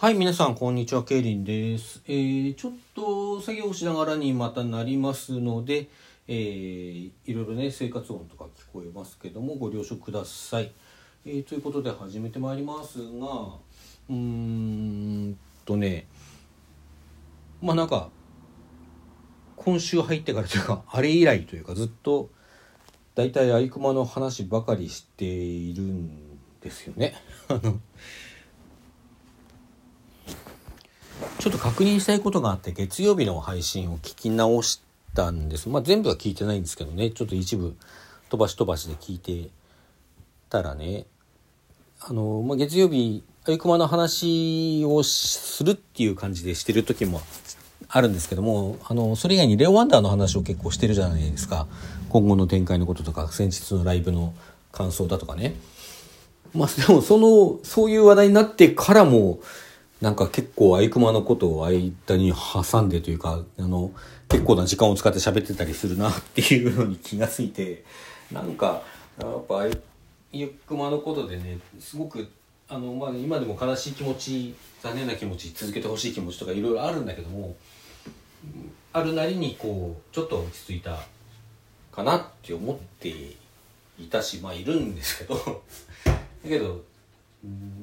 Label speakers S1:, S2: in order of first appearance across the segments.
S1: はい、皆さん、こんにちは。ケイリンです。えー、ちょっと作業しながらにまたなりますので、えー、いろいろね、生活音とか聞こえますけども、ご了承ください。えー、ということで始めてまいりますが、うーんとね、まあなんか、今週入ってからというか、あれ以来というか、ずっと、大体アイクマの話ばかりしているんですよね。あのちょっと確認したいことがあって月曜日の配信を聞き直したんです。まあ全部は聞いてないんですけどね、ちょっと一部飛ばし飛ばしで聞いてたらね、あの、まあ、月曜日、あゆくまの話をするっていう感じでしてる時もあるんですけども、あの、それ以外にレオワンダーの話を結構してるじゃないですか。今後の展開のこととか、先日のライブの感想だとかね。まあでもその、そういう話題になってからも、なんか結構アイクマのことを間に挟んでというか、あの、結構な時間を使って喋ってたりするなっていうのに気がついて、なんか、やっぱアイクマのことでね、すごく、あの、まあ今でも悲しい気持ち、残念な気持ち、続けてほしい気持ちとかいろいろあるんだけども、あるなりにこう、ちょっと落ち着いたかなって思っていたし、まあいるんですけど、だけど、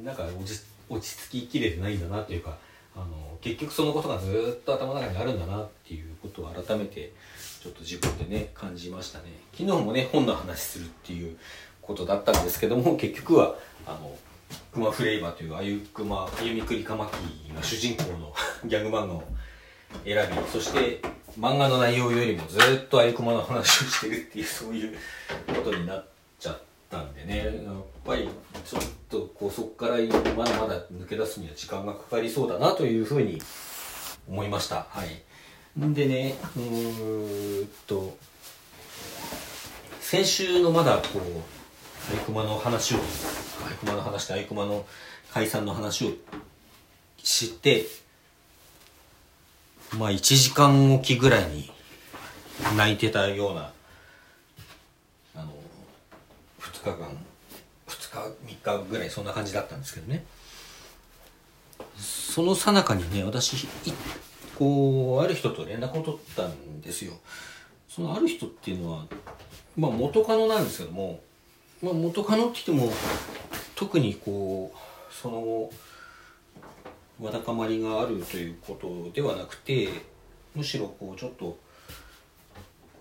S1: なんか落ち着落ち着ききれてないんだなっていうかあの結局そのことがずっと頭の中にあるんだなっていうことを改めてちょっと自分でね感じましたね。昨日もね本の話するっていうことだったんですけども結局はあのクマフレイバーというあゆくまあゆみくりかまきが主人公のギャグ漫画を選びそして漫画の内容よりもずっとあゆくまの話をしてるっていうそういうことになっちゃってたんでねやっぱりちょっとこうそこからまだまだ抜け出すには時間がかかりそうだなというふうに思いました。はい。でねうーんと先週のまだこうアイクマの話をアイクマの話とアイクマの解散の話を知ってまあ1時間おきぐらいに泣いてたようなあの2日間2日3日ぐらいそんな感じだったんですけどね。その最中にね私こうある人と連絡を取ったんですよ。そのある人っていうのはまあ元カノなんですけども、まあ、元カノって言っても特にこうそのわだかまりがあるということではなくてむしろこうちょっと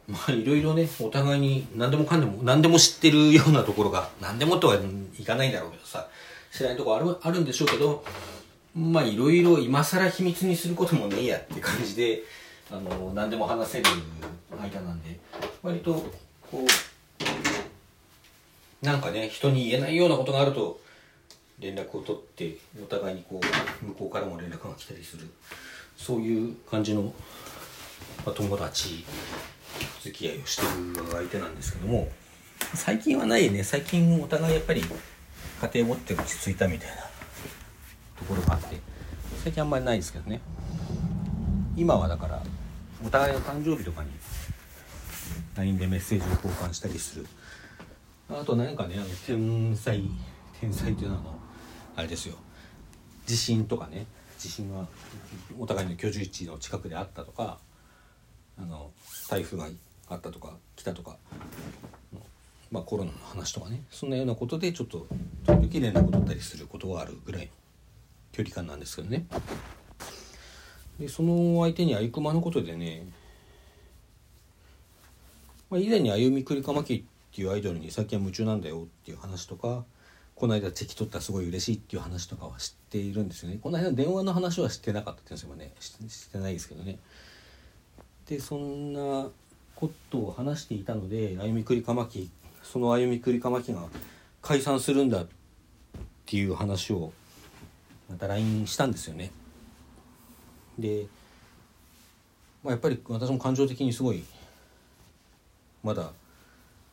S1: まあいろいろねお互いに何でもかんでも何でも知ってるようなところが何でもとはいかないんだろうけどさ知らないとこあるあるんでしょうけどまあいろいろ今更秘密にすることもねえやって感じであの何でも話せる間なんで割とこうなんかね人に言えないようなことがあると連絡を取ってお互いにこう向こうからも連絡が来たりする。そういう感じの、まあ、友達付き合いをしてる相手なんですけども最近はないね。最近お互いやっぱり家庭持って落ち着いたみたいなところがあって最近あんまりないですけどね。今はだからお互いの誕生日とかに LINE でメッセージを交換したりする。あと何かねあの天才天才っていうのはあのあれですよ。地震とかね。地震がお互いの居住地の近くであったとかあの台風があったとか来たとか、まあ、コロナの話とかね。そんなようなことでちょっと時々連絡を取ったりすることがあるぐらいの距離感なんですけどね。でその相手にあゆくまのことでね、まあ、以前にあゆみくりかまきっていうアイドルに最近は夢中なんだよっていう話とかこの間チェキ取ったらすごい嬉しいっていう話とかは知っているんですよね。この間電話の話は知ってなかったって言うんですよね。知ってないですけどね。でそんなことを話していたので歩みくりかまきその歩みくりかまきが解散するんだっていう話をまた LINE したんですよね。で、まあ、やっぱり私も感情的にすごいまだ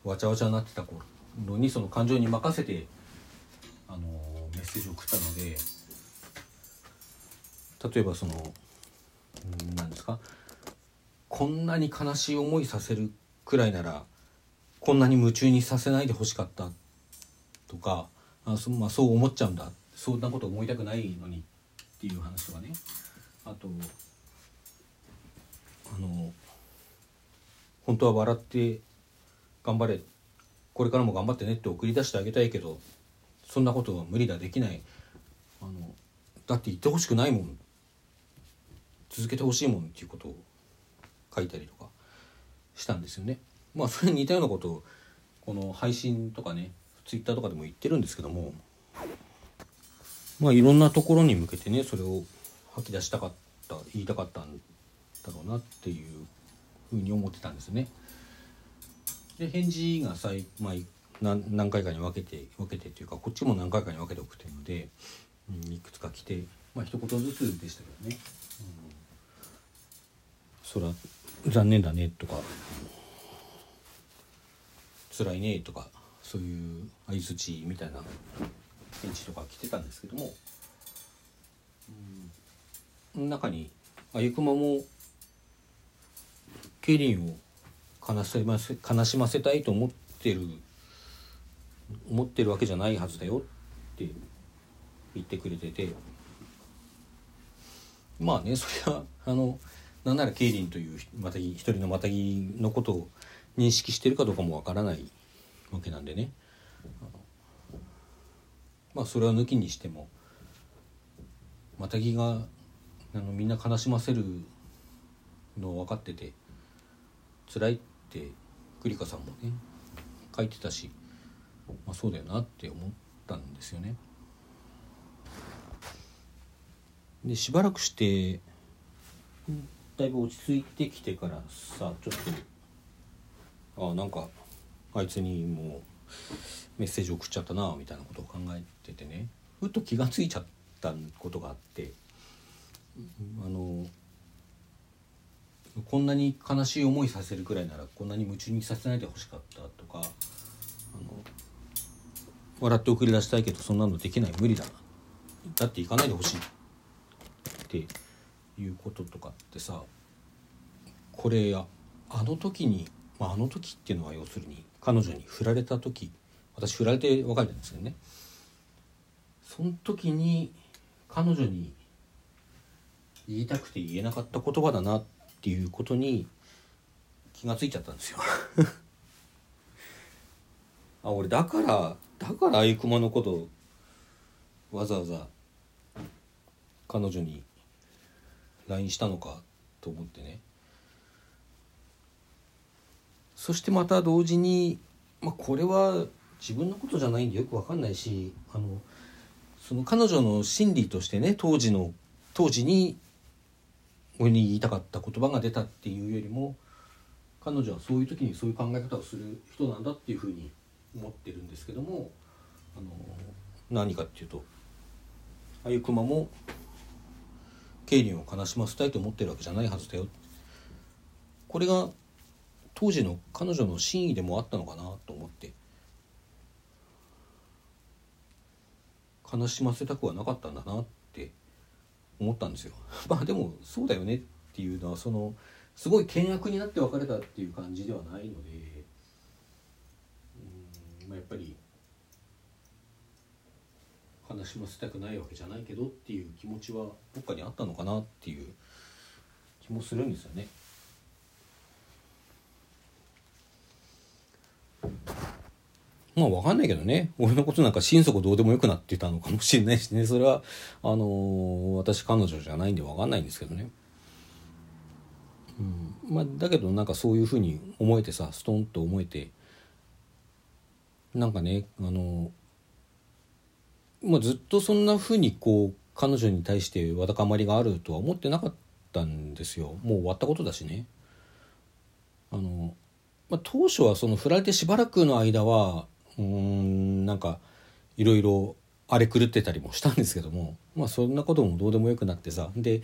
S1: わちゃわちゃになってた頃にその感情に任せてあのメッセージを送ったので例えばその何ですか？こんなに悲しい思いさせるくらいならこんなに夢中にさせないでほしかった。とかあそ,、まあ、そう思っちゃうんだ。そんなこと思いたくないのにっていう話とかね。あとあの本当は笑って頑張れ。これからも頑張ってねって送り出してあげたいけどそんなことは無理だできない。あのだって言ってほしくないもん。続けてほしいもんっていうことを書いたりとかしたんですよね。まあそれに似たようなことをこの配信とかねツイッターとかでも言ってるんですけどもまあいろんなところに向けてねそれを吐き出したかった言いたかったんだろうなっていうふうに思ってたんですね。で返事がさい、まあ、何回かに分けて分けてっていうかこっちも何回かに分けて送ってるので、うん、いくつか来てまあ一言ずつでしたけどね。うんそら残念だねとか。辛いねとかそういう相づちみたいな返事とか来てたんですけども、うん、中にあゆくまもケリンを悲しませ悲しませたいと思ってる思ってるわけじゃないはずだよって言ってくれてて。まあねそれはあのなんならケイリンというまたぎ一人のまたぎのことを認識してるかどうかもわからないわけなんでねまあそれは抜きにしてもまたぎがあのみんな悲しませるの分かってて辛いって栗花さんもね書いてたし、まあ、そうだよなって思ったんですよね。でしばらくしてだいぶ落ち着いてきてからさちょっとあなんかあいつにもメッセージ送っちゃったなみたいなことを考えててね。ふっと気が付いちゃったことがあって。あのこんなに悲しい思いさせるくらいならこんなに夢中にさせないでほしかったとかあの笑って送り出したいけどそんなのできない無理だな。だって行かないでほしいっていうこととかってさこれやあの時に、まあ、あの時っていうのは要するに彼女に振られた時私振られて別れたんですけどね。その時に彼女に言いたくて言えなかった言葉だなっていうことに気がついちゃったんですよ。あ俺だからだからあゆくまのことわざわざ彼女に LINE したのかと思ってね。そしてまた同時に、まあ、これは自分のことじゃないんでよく分かんないしあのその彼女の心理としてね当時の当時に俺に言いたかった言葉が出たっていうよりも彼女はそういう時にそういう考え方をする人なんだっていうふうに思ってるんですけどもあの何かっていうとあゆくまもケイリンを悲しませたいと思ってるわけじゃないはずだよ。これが当時の彼女の真意でもあったのかなと思って。悲しませたくはなかったんだなって思ったんですよ。まあでもそうだよねっていうのはそのすごい険悪になって別れたっていう感じではないので。うん、まあ、やっぱり悲しませたくないわけじゃないけどっていう気持ちはどっかにあったのかなっていう気もするんですよね。まあ分かんないけどね俺のことなんか心底どうでもよくなってたのかもしれないしねそれはあのー、私彼女じゃないんで分かんないんですけどね。うんまあ、だけどなんかそういうふうに思えてさストンと思えてなんかねあのーまあ、ずっとそんなふうにこう彼女に対してわだかまりがあるとは思ってなかったんですよもう終わったことだしね。あのまあ、当初はその振られてしばらくの間はうんなんかいろいろ荒れ狂ってたりもしたんですけどもまあそんなこともどうでもよくなってさで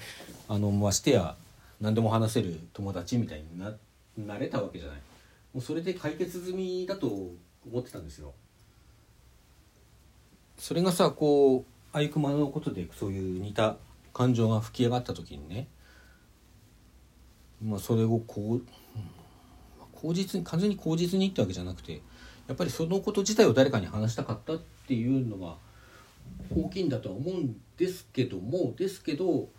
S1: あのましてや何でも話せる友達みたいにななれたわけじゃないもうそれで解決済みだと思ってたんですよ。それがさこうあいくまのことでそういう似た感情が吹き上がった時にねまあそれをこう口実に完全に口実にってわけじゃなくてやっぱりそのこと自体を誰かに話したかったっていうのが大きいんだとは思うんですけどもですけど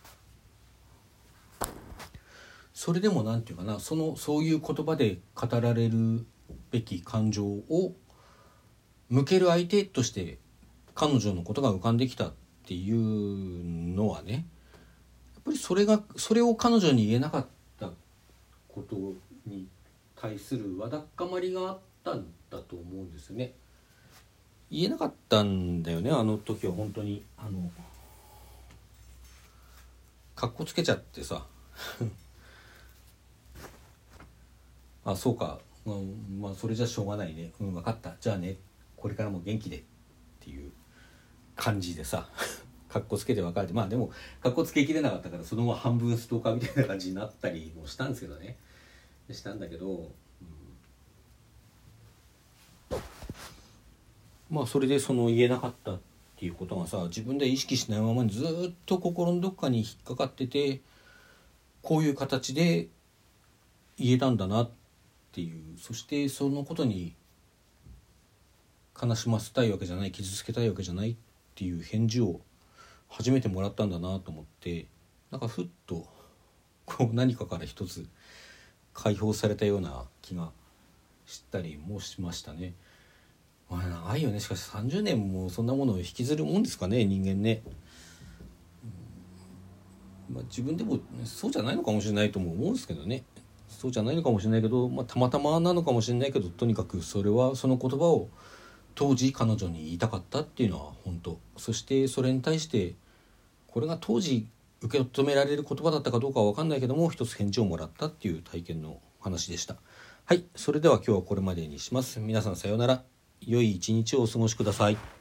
S1: それでも何て言うかなそのそういう言葉で語られるべき感情を向ける相手として彼女のことが浮かんできたっていうのはねやっぱりそれがそれを彼女に言えなかったことに対するわだかまりがあったんだと思うんですね。言えなかったんだよねあの時は本当に。あのかっこつけちゃってさ。あそうか、まあ、まあそれじゃしょうがないね。うん分かった。じゃあね。これからも元気で。っていう感じでさかっこつけて別れてまあでもかっこつけきれなかったからそのまま半分ストーカーみたいな感じになったりもしたんですけどね。したんだけど、うん、まあそれでその言えなかったっていうことがさ自分で意識しないままにずっと心のどっかに引っかかっててこういう形で言えたんだなっていう。そしてそのことに悲しませたいわけじゃない傷つけたいわけじゃないってっていう返事を初めてもらったんだなと思ってなんかふっとこう何かから一つ解放されたような気がしたりもしましたね。まあ長いよねしかし30年もそんなものを引きずるもんですかね人間ね。まあ、自分でもそうじゃないのかもしれないとも思うんですけどねそうじゃないのかもしれないけど、まあ、たまたまなのかもしれないけどとにかくそれはその言葉を当時彼女に言いたかったっていうのは本当。そしてそれに対してこれが当時受け止められる言葉だったかどうかは分かんないけども一つ返事をもらったっていう体験の話でした。はいそれでは今日はこれまでにします。皆さんさようなら。良い一日をお過ごしください。